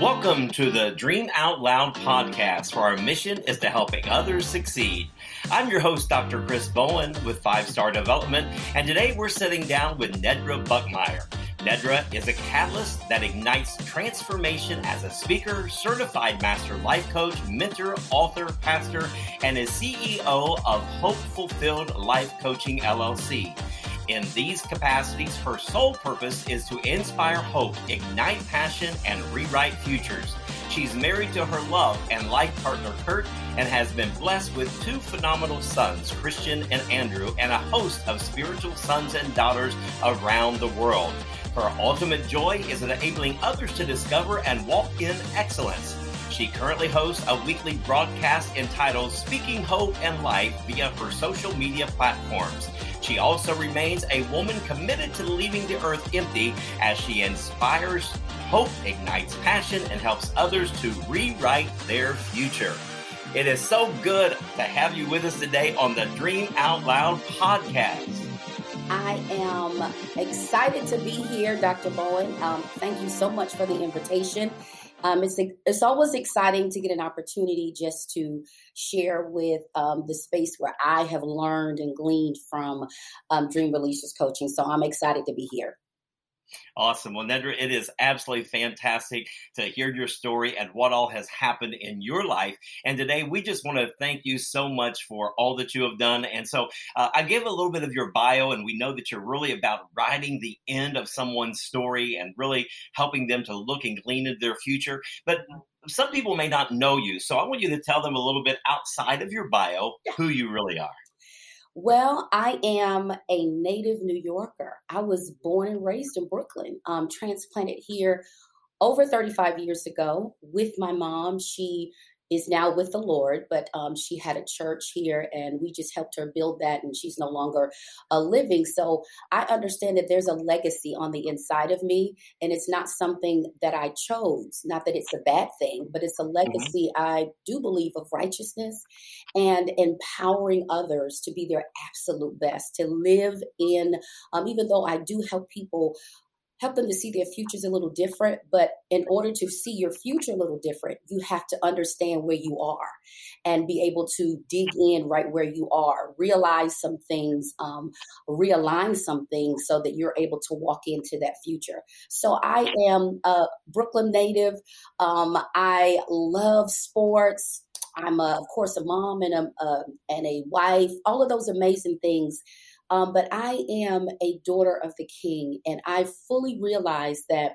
Welcome to the Dream Out Loud podcast, where our mission is to helping others succeed. I'm your host, Dr. Chris Bowen with Five Star Development, and today we're sitting down with Nedra Buckmire. Nedra is a catalyst that ignites transformation as a speaker, certified master life coach, mentor, author, pastor, and is CEO of Hope Fulfilled Life Coaching LLC. In these capacities, her sole purpose is to inspire hope, ignite passion, and rewrite futures. She's married to her love and life partner, Kurt, and has been blessed with two phenomenal sons, Christian and Andrew, and a host of spiritual sons and daughters around the world. Her ultimate joy is enabling others to discover and walk in excellence. She currently hosts a weekly broadcast entitled Speaking Hope and Life via her social media platforms. She also remains a woman committed to leaving the earth empty as she inspires hope, ignites passion, and helps others to rewrite their future. It is so good to have you with us today on the Dream Out Loud podcast. I am excited to be here, Dr. Bowen. Um, thank you so much for the invitation. Um, it's it's always exciting to get an opportunity just to share with um, the space where I have learned and gleaned from um, Dream Releasers Coaching. So I'm excited to be here. Awesome. Well, Nedra, it is absolutely fantastic to hear your story and what all has happened in your life. And today we just want to thank you so much for all that you have done. And so uh, I gave a little bit of your bio, and we know that you're really about writing the end of someone's story and really helping them to look and glean into their future. But some people may not know you. So I want you to tell them a little bit outside of your bio who you really are. Well, I am a native New Yorker. I was born and raised in Brooklyn, um, transplanted here over 35 years ago with my mom. She is now with the Lord, but um, she had a church here and we just helped her build that and she's no longer a living. So I understand that there's a legacy on the inside of me and it's not something that I chose. Not that it's a bad thing, but it's a mm-hmm. legacy mm-hmm. I do believe of righteousness and empowering others to be their absolute best, to live in, um, even though I do help people help them to see their futures a little different. But in order to see your future a little different, you have to understand where you are and be able to dig in right where you are, realize some things, um, realign some things so that you're able to walk into that future. So I am a Brooklyn native. Um, I love sports. I'm a, of course a mom and a, a and a wife. All of those amazing things um, but I am a daughter of the King, and I fully realize that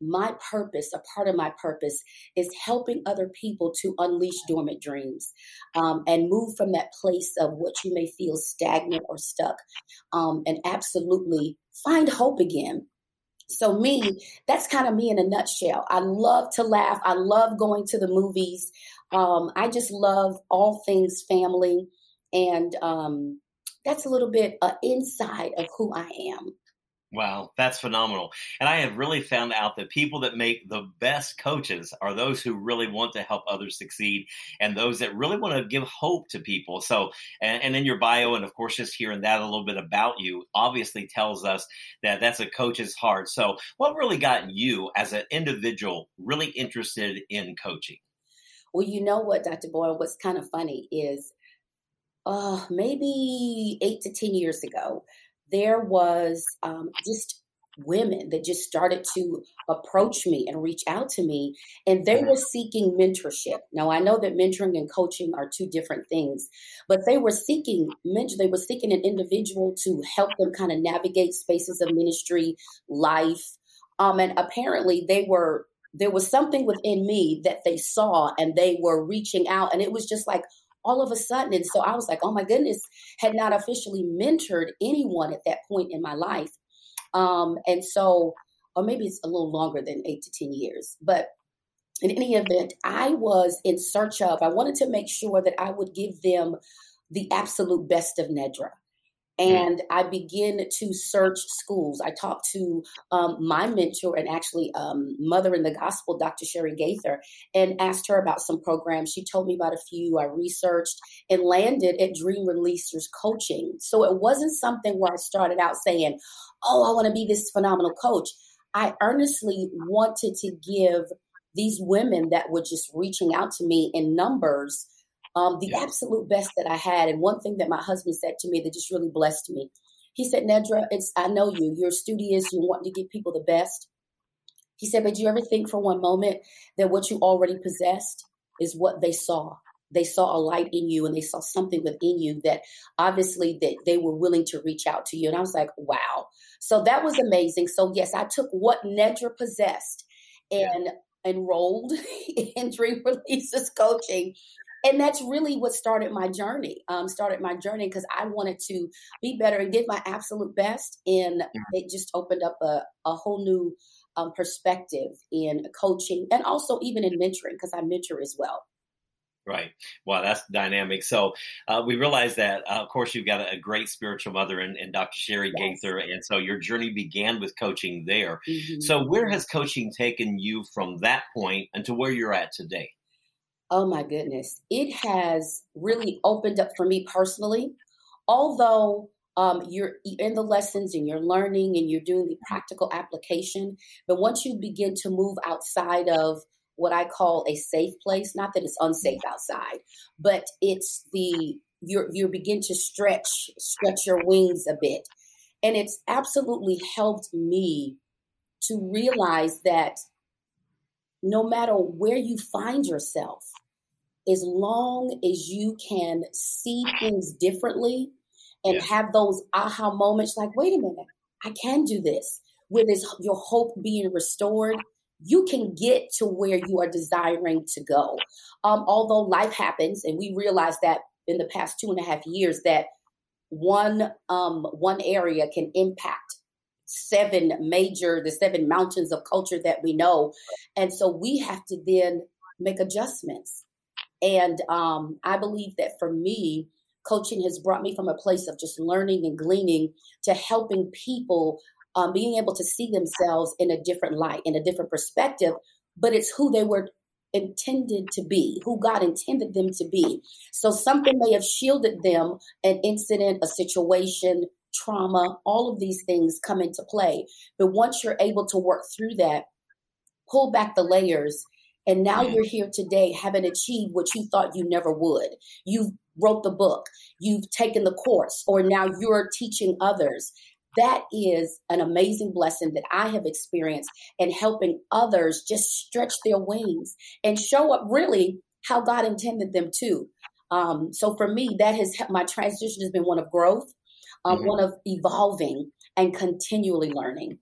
my purpose, a part of my purpose, is helping other people to unleash dormant dreams um, and move from that place of what you may feel stagnant or stuck um, and absolutely find hope again. So, me, that's kind of me in a nutshell. I love to laugh. I love going to the movies. Um, I just love all things family. And um, that's a little bit uh, inside of who I am. Wow, that's phenomenal. And I have really found out that people that make the best coaches are those who really want to help others succeed and those that really want to give hope to people. So, and, and in your bio, and of course, just hearing that a little bit about you obviously tells us that that's a coach's heart. So, what really got you as an individual really interested in coaching? Well, you know what, Dr. Boyle, what's kind of funny is uh, maybe eight to 10 years ago, there was um, just women that just started to approach me and reach out to me and they were seeking mentorship. Now i know that mentoring and coaching are two different things but they were seeking mentor they were seeking an individual to help them kind of navigate spaces of ministry life um, and apparently they were there was something within me that they saw and they were reaching out and it was just like all of a sudden. And so I was like, oh my goodness, had not officially mentored anyone at that point in my life. Um, and so, or maybe it's a little longer than eight to 10 years. But in any event, I was in search of, I wanted to make sure that I would give them the absolute best of Nedra. Mm. and I begin to search schools. I talked to um, my mentor and actually um, mother in the gospel, Dr. Sherry Gaither, and asked her about some programs. She told me about a few. I researched and landed at Dream Releasers Coaching. So it wasn't something where I started out saying, "Oh, I want to be this phenomenal coach." I earnestly wanted to give these women that were just reaching out to me in numbers, um, the Yeah. absolute best that I had. And one thing that my husband said to me that just really blessed me. He said, Nedra, it's I know you. You're studious. You want to give people the best. He said, but do you ever think for one moment that what you already possessed is what they saw? They saw a light in you and they saw something within you that obviously that they were willing to reach out to you. And I was like, wow. So that was amazing. So yes, I took what Nedra possessed and enrolled in Dream Releasers coaching. And that's really what started my journey. Um, started my journey because I wanted to be better and give my absolute best. And it just opened up a, a whole new um, perspective in coaching and also even in mentoring because I mentor as well. Right. Wow, that's dynamic. So uh, we realize that, uh, of course, you've got a, great spiritual mother and, in Dr. Sherry Yes. Gaither, and so your journey began with coaching there. Mhm. So where has coaching taken you from that point until where you're at today? Oh my goodness. It has really opened up for me personally. Although um, you're in the lessons and you're learning and you're doing the practical application, but once you begin to move outside of what I call a safe place, not that it's unsafe outside, but it's the you you begin to stretch stretch your wings a bit. And it's absolutely helped me to realize that no matter where you find yourself, as long as you can see things differently and Yeah. have those aha moments like, wait a minute, I can do this, with this your hope being restored, you can get to where you are desiring to go. Um, although life happens, and we realize that in the past two and a half years that one um, one area can impact seven major the seven mountains of culture that we know. And so we have to then make adjustments. And um, i believe that for me coaching has brought me from a place of just learning and gleaning to helping people um, being able to see themselves in a different light in a different perspective but it's who they were intended to be who god intended them to be. So something may have shielded them an incident a situation trauma all of these things come into play. But once you're able to work through that pull back the layers and now you're here today having achieved what you thought you never would. You've wrote the book. You've taken the course or now you're teaching others. That is an amazing blessing that i have experienced in helping others just stretch their wings and show up really how god intended them to. Um, so for me that has helped my transition has been one of growth um, Mhm. one of evolving and continually learning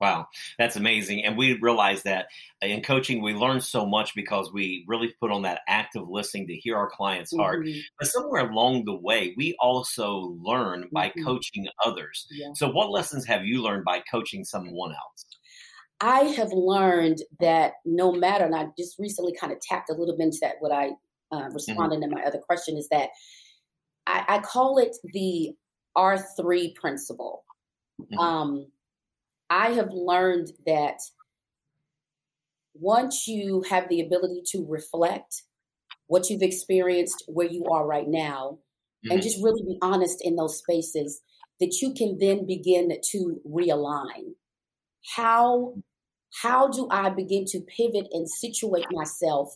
Wow, that's amazing. And we realize that in coaching, we learn so much because we really put on that active listening to hear our client's heart. Mhm. But somewhere along the way, we also learn by Mhm. coaching others. Yeah. So, what lessons have you learned by coaching someone else? I have learned that no matter, and I just recently kind of tapped a little bit into that, what I uh, responded to my other question is that I, I call it the R3 principle. Mhm. Um, I have learned that once you have the ability to reflect what you've experienced, where you are right now, and Mhm. just really be honest in those spaces, that you can then begin to realign. How how do I begin to pivot and situate myself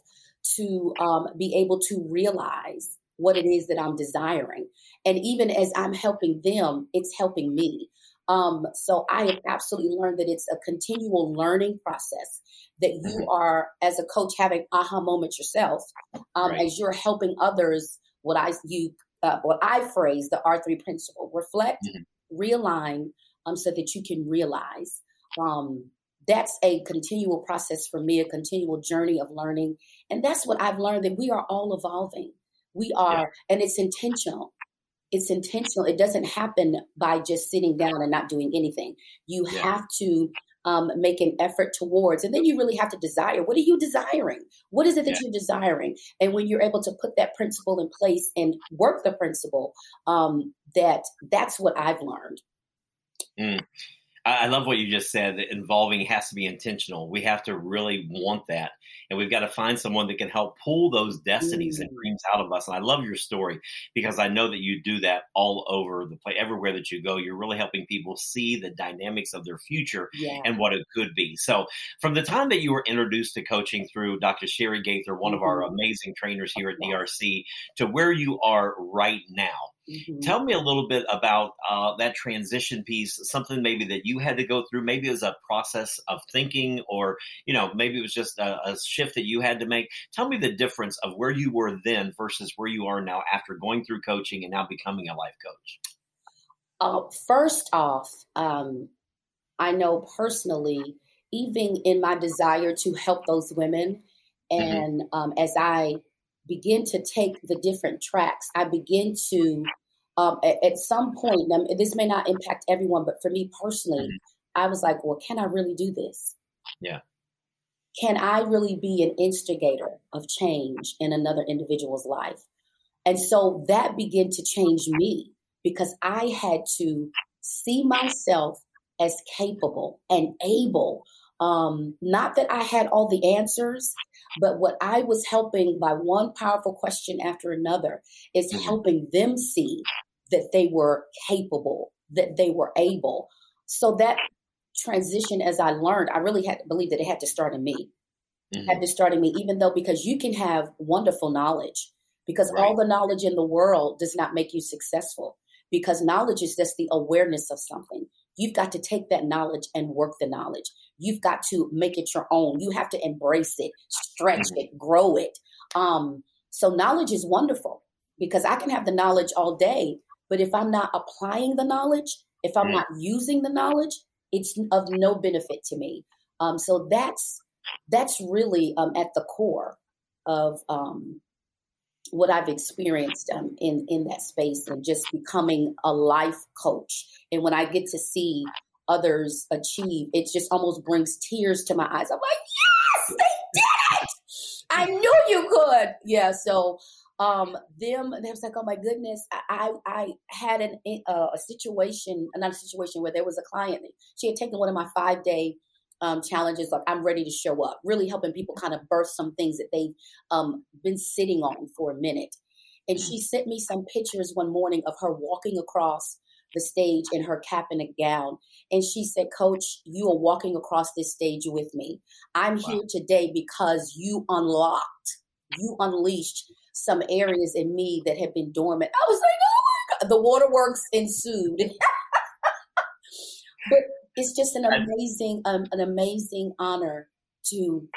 to um, be able to realize what it is that I'm desiring? And even as I'm helping them, it's helping me. Um, so I have absolutely learned that it's a continual learning process that you Mhm. are, as a coach, having aha moments yourself um, Right. as you're helping others. What I you uh, what I phrase the R three principle: reflect, Mhm. realign, um, so that you can realize. Um, that's a continual process for me, a continual journey of learning. And that's what I've learned that we are all evolving. We are, and it's intentional. It's intentional. It doesn't happen by just sitting down and not doing anything. You Yeah. have to um, make an effort towards, and then you really have to desire. What are you desiring? What is it that Yeah. you're desiring? And when you're able to put that principle in place and work the principle, um, that that's what I've learned. Mm. I love what you just said. That involving has to be intentional. We have to really want that, and we've got to find someone that can help pull those destinies mm. and dreams out of us. And I love your story because I know that you do that all over the place, everywhere that you go. You're really helping people see the dynamics of their future yeah. and what it could be. So, from the time that you were introduced to coaching through Dr. Sherry Gaither, one mm-hmm. of our mm-hmm. amazing trainers here at DRC, to where you are right now Mm-hmm. Tell me a little bit about uh, that transition piece, something maybe that you had to go through. Maybe it was a process of thinking, or you know, maybe it was just a, a, shift that you had to make. Tell me the difference of where you were then versus where you are now after going through coaching and now becoming a life coach. Uh, first off, um, I know personally, even in my desire to help those women, mm-hmm. and mm-hmm. um, as I begin to take the different tracks, I begin to, um, at, at, some point, this may not impact everyone, but for me personally, mm-hmm. I was like, well, can I really do this? Yeah. Can I really be an instigator of change in another individual's life? And so that began to change me because I had to see myself as capable and able um, not that I had all the answers, but what I was helping by one powerful question after another is mm-hmm. helping them see that they were capable, that they were able. So that transition, as I learned, I really had to believe that it had to start in me. Mm-hmm. Had to start in me, even though because you can have wonderful knowledge, because right. all the knowledge in the world does not make you successful. Because knowledge is just the awareness of something. You've got to take that knowledge and work the knowledge. You've got to make it your own. You have to embrace it, stretch mm-hmm. it, grow it. Um, so knowledge is wonderful because I can have the knowledge all day, but if I'm not applying the knowledge, if I'm mm-hmm. not using the knowledge, it's of no benefit to me. Um, so that's that's really um, at the core of um, what I've experienced um, in in that space and just becoming a life coach. And when I get to see others achieve, it just almost brings tears to my eyes. I'm like, yes, they did it! I knew you could. Yeah. So um them they was like oh my goodness i i, had an uh, a situation another situation where there was a client she had taken one of my five day um, challenges like i'm ready to show up really helping people kind of burst some things that they've um, been sitting on for a minute and she sent me some pictures one morning of her walking across the stage in her cap and a gown. And she said coach you are walking across this stage with me. I'm wow. here today because you unlocked you unleashed some areas in me that had been dormant. I was like oh my god. The waterworks ensued. But it's just an amazing um, an amazing honor to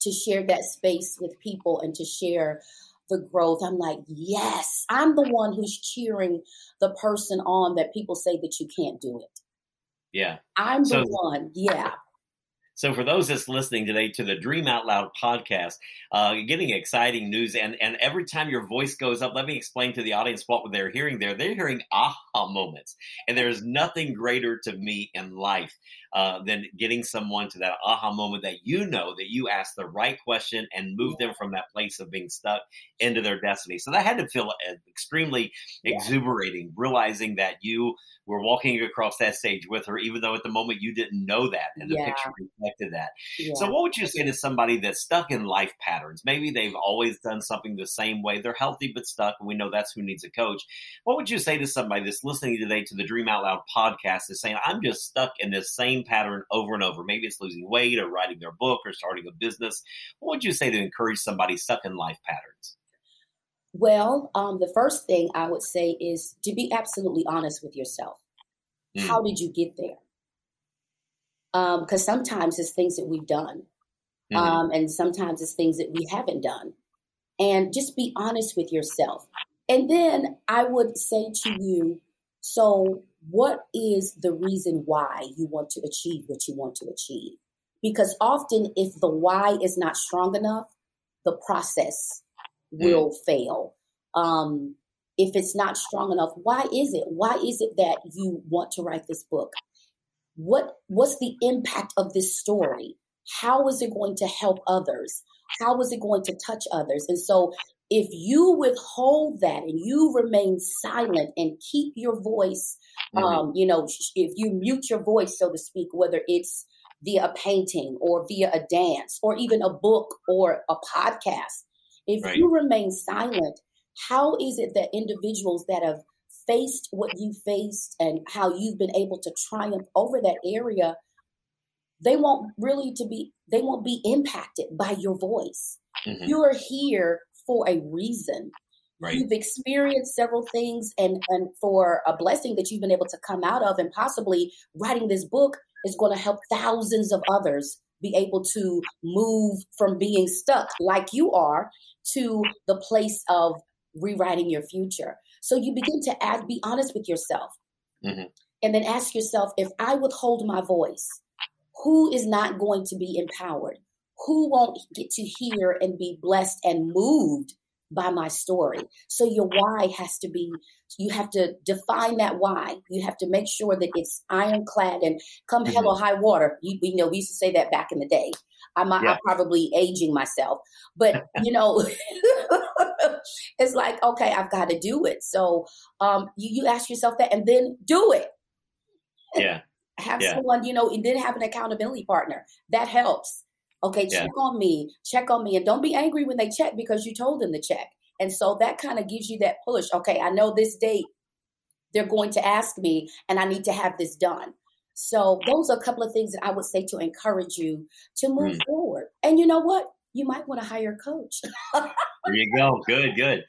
to share that space with people and to share the growth. I'm like, yes, I'm the one who's cheering the person on that people say that you can't do it. Yeah. I'm the one. Yeah. So, for those that's listening today to the Dream Out Loud podcast, uh, getting exciting news, and and every time your voice goes up, let me explain to the audience what they're hearing there. They're hearing aha moments, and there's nothing greater to me in life uh, than getting someone to that aha moment that you know that you asked the right question and move them from that place of being stuck into their destiny. So that had to feel uh, extremely yeah. exuberating, realizing that you were walking across that stage with her, even though at the moment you didn't know that, and the yeah. picture reflected that. Yeah. So, what would you say to somebody that's stuck in life patterns? Maybe they've always done something the same way. They're healthy but stuck, and we know that's who needs a coach. What would you say to somebody that's listening today to the Dream Out Loud podcast is saying, "I'm just stuck in this same pattern over and over. Maybe it's losing weight or writing their book or starting a business. What would you say to encourage somebody stuck in life patterns? Well, um, the first thing I would say is to be absolutely honest with yourself. Mm. How did you get there? Because um, sometimes it's things that we've done, mm-hmm. um, and sometimes it's things that we haven't done. And just be honest with yourself. And then I would say to you, so what is the reason why you want to achieve what you want to achieve? Because often, if the why is not strong enough, the process will mm. fail. Um, if it's not strong enough, why is it? Why is it that you want to write this book? What what's the impact of this story? How is it going to help others? How is it going to touch others? And so if you withhold that and you remain silent and keep your voice Mm-hmm. Um, you know, if you mute your voice, so to speak, whether it's via a painting or via a dance or even a book or a podcast, if right. you remain silent, how is it that individuals that have faced what you faced and how you've been able to triumph over that area, they won't really to be they won't be impacted by your voice. Mm-hmm. You're here for a reason. Right. You've experienced several things, and and for a blessing that you've been able to come out of, and possibly writing this book is going to help thousands of others be able to move from being stuck like you are to the place of rewriting your future. So you begin to ask, be honest with yourself, mm-hmm. and then ask yourself: If I withhold my voice, who is not going to be empowered? Who won't get to hear and be blessed and moved by my story. So your why has to be you have to define that why. You have to make sure that it's ironclad and come mm-hmm. hell or high water. You, we know we used to say that back in the day. I'm. I'm probably aging myself, but you know, it's like okay, I've got to do it. So um, you you ask yourself that, and then do it. Yeah. have yeah. someone you know, and then have an accountability partner that helps. Okay, check yeah. on me, check on me, and don't be angry when they check because you told them to check. And so that kind of gives you that push. Okay, I know this date they're going to ask me, and I need to have this done. So those are a couple of things that I would say to encourage you to move mm. forward. And you know what? You might want to hire a coach. there you go. Good, good.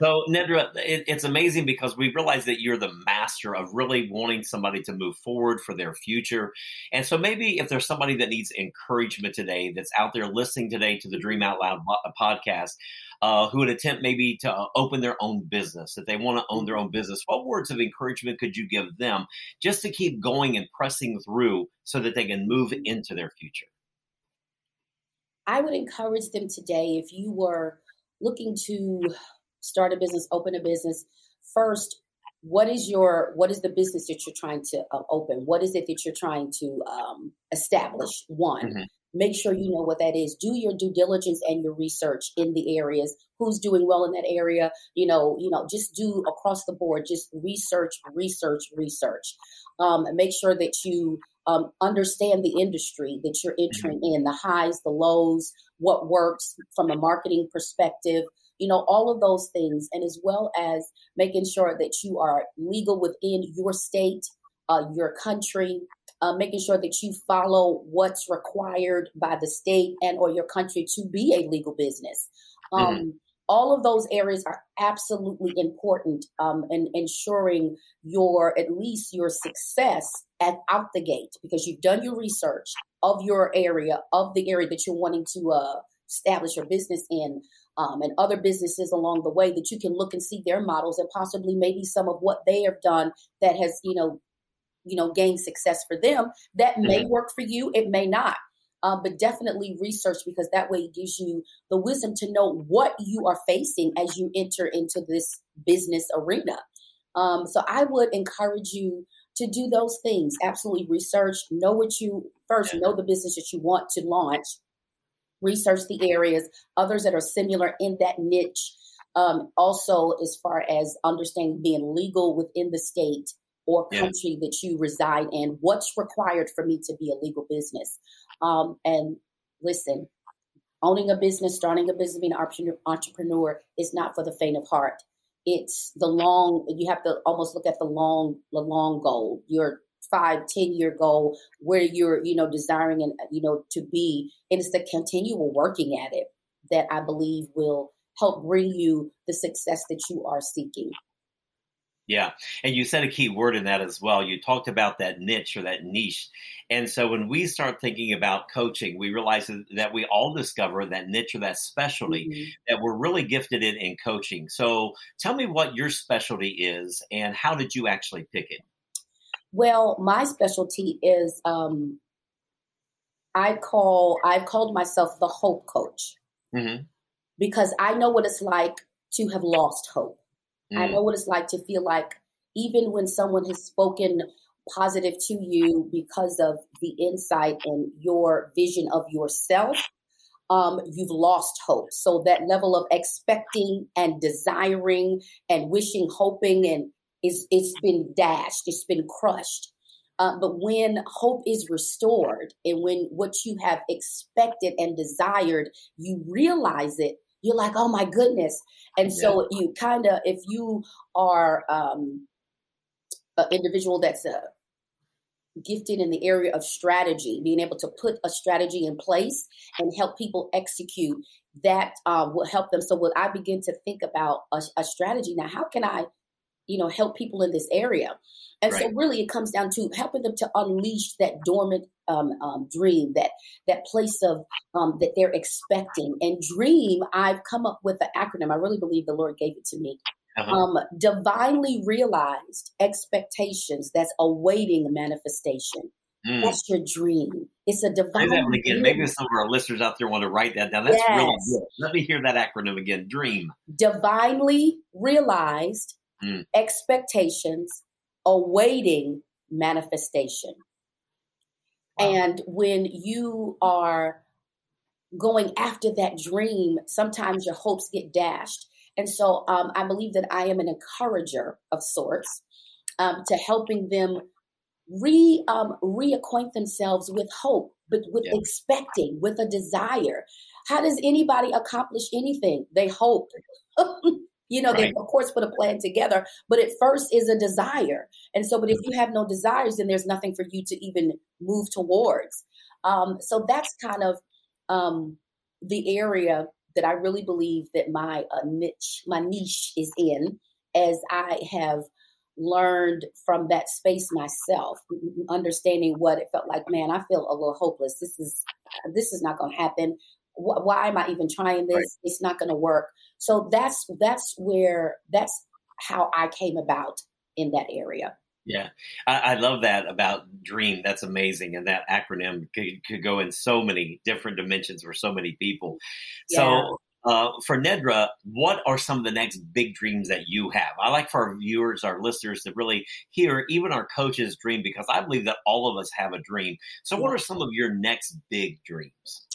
So, Nedra, it, it's amazing because we realize that you're the master of really wanting somebody to move forward for their future. And so, maybe if there's somebody that needs encouragement today that's out there listening today to the Dream Out Loud podcast, uh, who would attempt maybe to uh, open their own business, if they want to own their own business, what words of encouragement could you give them just to keep going and pressing through so that they can move into their future? I would encourage them today if you were looking to start a business, open a business, first, what is your what is the business that you're trying to uh, open? What is it that you're trying to um, establish? One, mm-hmm. make sure you know what that is. Do your due diligence and your research in the areas. Who's doing well in that area? You know, you know, just do across the board. Just research, research, research. Um, make sure that you um, understand the industry that you're entering mm-hmm. in, the highs, the lows, what works from a marketing perspective you know, all of those things, and as well as making sure that you are legal within your state, uh, your country, uh, making sure that you follow what's required by the state and or your country to be a legal business. Um, mm-hmm. All of those areas are absolutely important um, in ensuring your at least your success at out the gate because you've done your research of your area of the area that you're wanting to uh, establish your business in um, and other businesses along the way that you can look and see their models and possibly maybe some of what they have done that has you know you know gained success for them. That may mm-hmm. work for you it may not. Um, but definitely research because that way it gives you the wisdom to know what you are facing as you enter into this business arena. Um, so i would encourage you to do those things. Absolutely research know what you first know the business that you want to launch research the areas, others that are similar in that niche. Um, also, as far as understanding being legal within the state or country yeah. that you reside in, what's required for me to be a legal business. Um, and listen, owning a business, starting a business, being an entrepreneur is not for the faint of heart. It's the long. You have to almost look at the long, the long goal. You're five, ten year goal where you're, you know, desiring and you know to be. And it's the continual working at it that I believe will help bring you the success that you are seeking. Yeah. And you said a key word in that as well. You talked about that niche or that niche. And so when we start thinking about coaching, we realize that we all discover that niche or that specialty mm-hmm. that we're really gifted in in coaching. So tell me what your specialty is and how did you actually pick it? Well, my specialty is um, I call I've called myself the hope coach mm-hmm. because I know what it's like to have lost hope. Mm. I know what it's like to feel like even when someone has spoken positive to you because of the insight and your vision of yourself, um, you've lost hope. So that level of expecting and desiring and wishing, hoping, and is it's been dashed, it's been crushed. Uh, but when hope is restored and when what you have expected and desired, you realize it, you're like, oh my goodness. And yeah. so you kind of, if you are um, an individual that's a uh, gifted in the area of strategy, being able to put a strategy in place and help people execute that uh, will help them. So when I begin to think about a, a, strategy now, how can I, you know, help people in this area? And right. so really, it comes down to helping them to unleash that dormant um, um, dream, that that place of um, that they're expecting. And dream, I've come up with an acronym. I really believe the Lord gave it to me. Uh-huh. Um, divinely realized expectations that's awaiting manifestation. Mm. That's your dream. It's a divine. Say that again. Maybe some of our listeners out there want to write that down. That's yes. really good. Let me hear that acronym again. Dream. Divinely realized mm. expectations awaiting manifestation. Wow. And when you are going after that dream, sometimes your hopes get dashed. And so um, I believe that I am an encourager of sorts um, to helping them re um, reacquaint themselves with hope, but with yeah. expecting, with a desire. How does anybody accomplish anything? They hope. you know, right. they of course put a plan together, but at first is a desire. And so, but if you have no desires, then there's nothing for you to even move towards. Um, so that's kind of um, the area that I really believe that my uh, niche, my niche is in, as I have learned from that space myself, understanding what it felt like. Man, I feel a little hopeless. This is this is not going to happen. Why am I even trying this? Right. It's not going to work. So that's that's where that's how I came about in that area. Yeah, I, I, love that about Dream. That's amazing, and that acronym could, could, go in so many different dimensions for so many people. Yeah. So, uh, for Nedra, what are some of the next big dreams that you have? I like for our viewers, our listeners, to really hear even our coaches' dream because I believe that all of us have a dream. So, what are some of your next big dreams?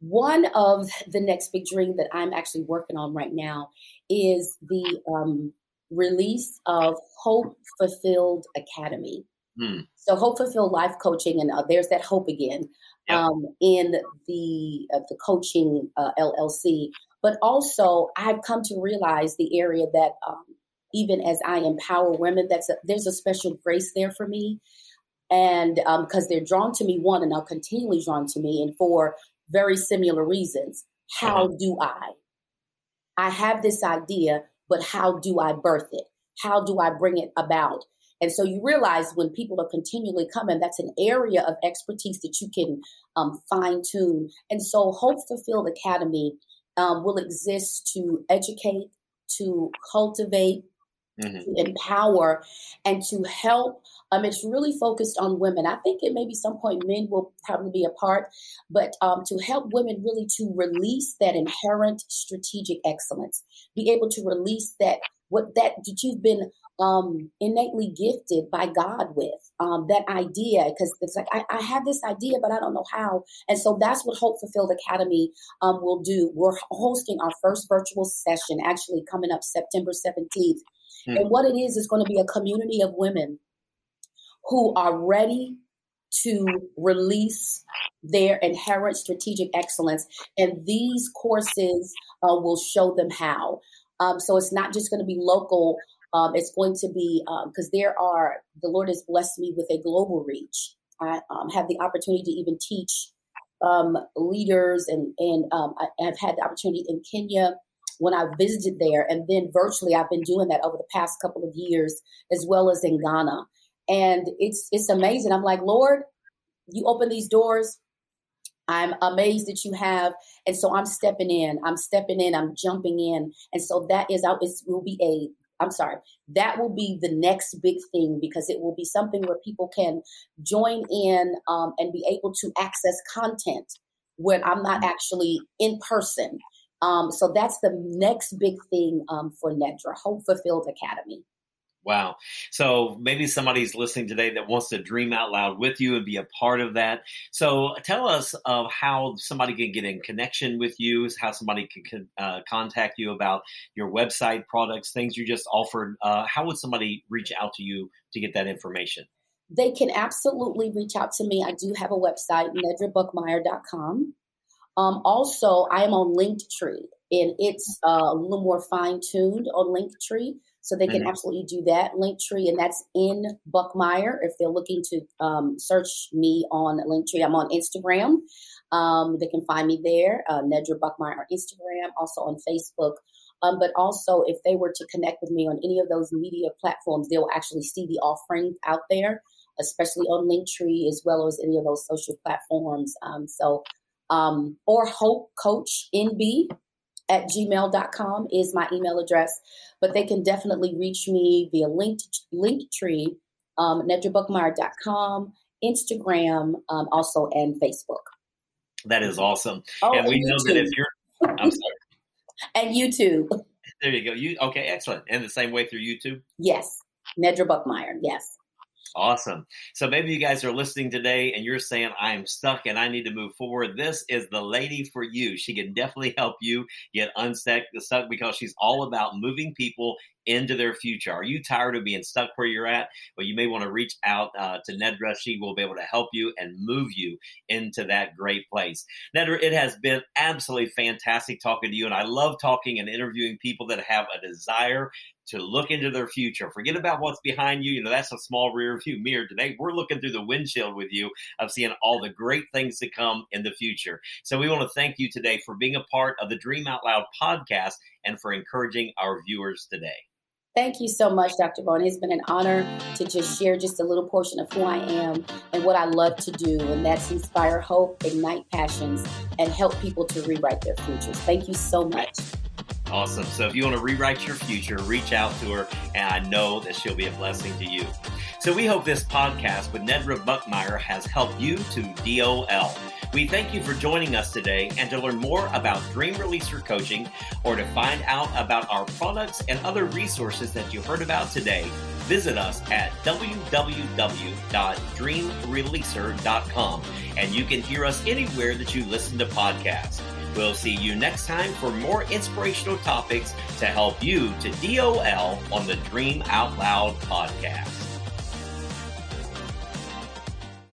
One of the next big dream that I'm actually working on right now is the um, release of Hope Fulfilled Academy. Hmm. So Hope Fulfilled Life Coaching, and uh, there's that hope again yep. um, in the uh, the coaching uh, LLC. But also, I've come to realize the area that um, even as I empower women, that's a, there's a special grace there for me, and because um, they're drawn to me, one, and are continually drawn to me, and for very similar reasons. How do I? I have this idea, but how do I birth it? How do I bring it about? And so you realize when people are continually coming, that's an area of expertise that you can um, fine tune. And so Hope Fulfilled Academy um, will exist to educate, to cultivate, mm-hmm. to empower, and to help. Um, it's really focused on women. I think at maybe some point men will probably be a part, but um, to help women really to release that inherent strategic excellence, be able to release that what that that you've been um, innately gifted by God with um, that idea because it's like I, I, have this idea but I don't know how and so that's what Hope Fulfilled Academy um, will do. We're hosting our first virtual session actually coming up September 17th mm. and what it is is going to be a community of women who are ready to release their inherent strategic excellence and these courses uh, will show them how um, so it's not just going to be local. Um, it's going to be because um, there are the Lord has blessed me with a global reach. I um, have the opportunity to even teach um, leaders, and and um, I have had the opportunity in Kenya when I visited there, and then virtually I've been doing that over the past couple of years, as well as in Ghana. And it's it's amazing. I'm like, Lord, you open these doors. I'm amazed that you have. And so I'm stepping in, I'm stepping in, I'm jumping in. And so that is out, it will be a, I'm sorry, that will be the next big thing because it will be something where people can join in um, and be able to access content when I'm not actually in person. Um, so that's the next big thing um, for Nedra, Hope Fulfilled Academy. Wow. So maybe somebody's listening today that wants to dream out loud with you and be a part of that. So tell us of how somebody can get in connection with you, how somebody can uh, contact you about your website, products, things you just offered. Uh, how would somebody reach out to you to get that information? They can absolutely reach out to me. I do have a website, nedrabuckmire.com. Um, also, I am on Linktree, and it's uh, a little more fine tuned on Linktree. So they can mm-hmm. absolutely do that. Linktree, and that's in Buckmire. If they're looking to um, search me on Linktree, I'm on Instagram. Um, they can find me there, uh, Nedra Buckmire on Instagram, also on Facebook. Um, but also, if they were to connect with me on any of those media platforms, they'll actually see the offering out there, especially on Linktree as well as any of those social platforms. Um, so, um, or Hope Coach NB at gmail.com is my email address, but they can definitely reach me via link, Linktree, um, nedrabuckmire.com, Instagram, um, also, and Facebook. That is awesome. Oh, and we and know that if you're, I'm sorry. and YouTube. There you go. You okay? Excellent. And the same way through YouTube. Yes, Nedra Buckmire. Yes. Awesome. So maybe you guys are listening today and you're saying, I'm stuck and I need to move forward. This is the lady for you. She can definitely help you get unstuck because she's all about moving people into their future. Are you tired of being stuck where you're at? Well, you may want to reach out uh, to Nedra. She will be able to help you and move you into that great place. Nedra, it has been absolutely fantastic talking to you. And I love talking and interviewing people that have a desire to look into their future. Forget about what's behind you. You know, that's a small rear view mirror today. We're looking through the windshield with you of seeing all the great things to come in the future. So we want to thank you today for being a part of the Dream Out Loud podcast and for encouraging our viewers today. Thank you so much, Dr. Bowen. It's been an honor to just share just a little portion of who I am and what I love to do, and that's inspire hope, ignite passions, and help people to rewrite their futures. Thank you so much. Awesome. So if you want to rewrite your future, reach out to her, and I know that she'll be a blessing to you. So we hope this podcast with Nedra Buckmire has helped you to DOL. We thank you for joining us today and to learn more about Dream Releaser Coaching or to find out about our products and other resources that you heard about today, visit us at www.dreamreleaser.com and you can hear us anywhere that you listen to podcasts. We'll see you next time for more inspirational topics to help you to DOL on the Dream Out Loud podcast.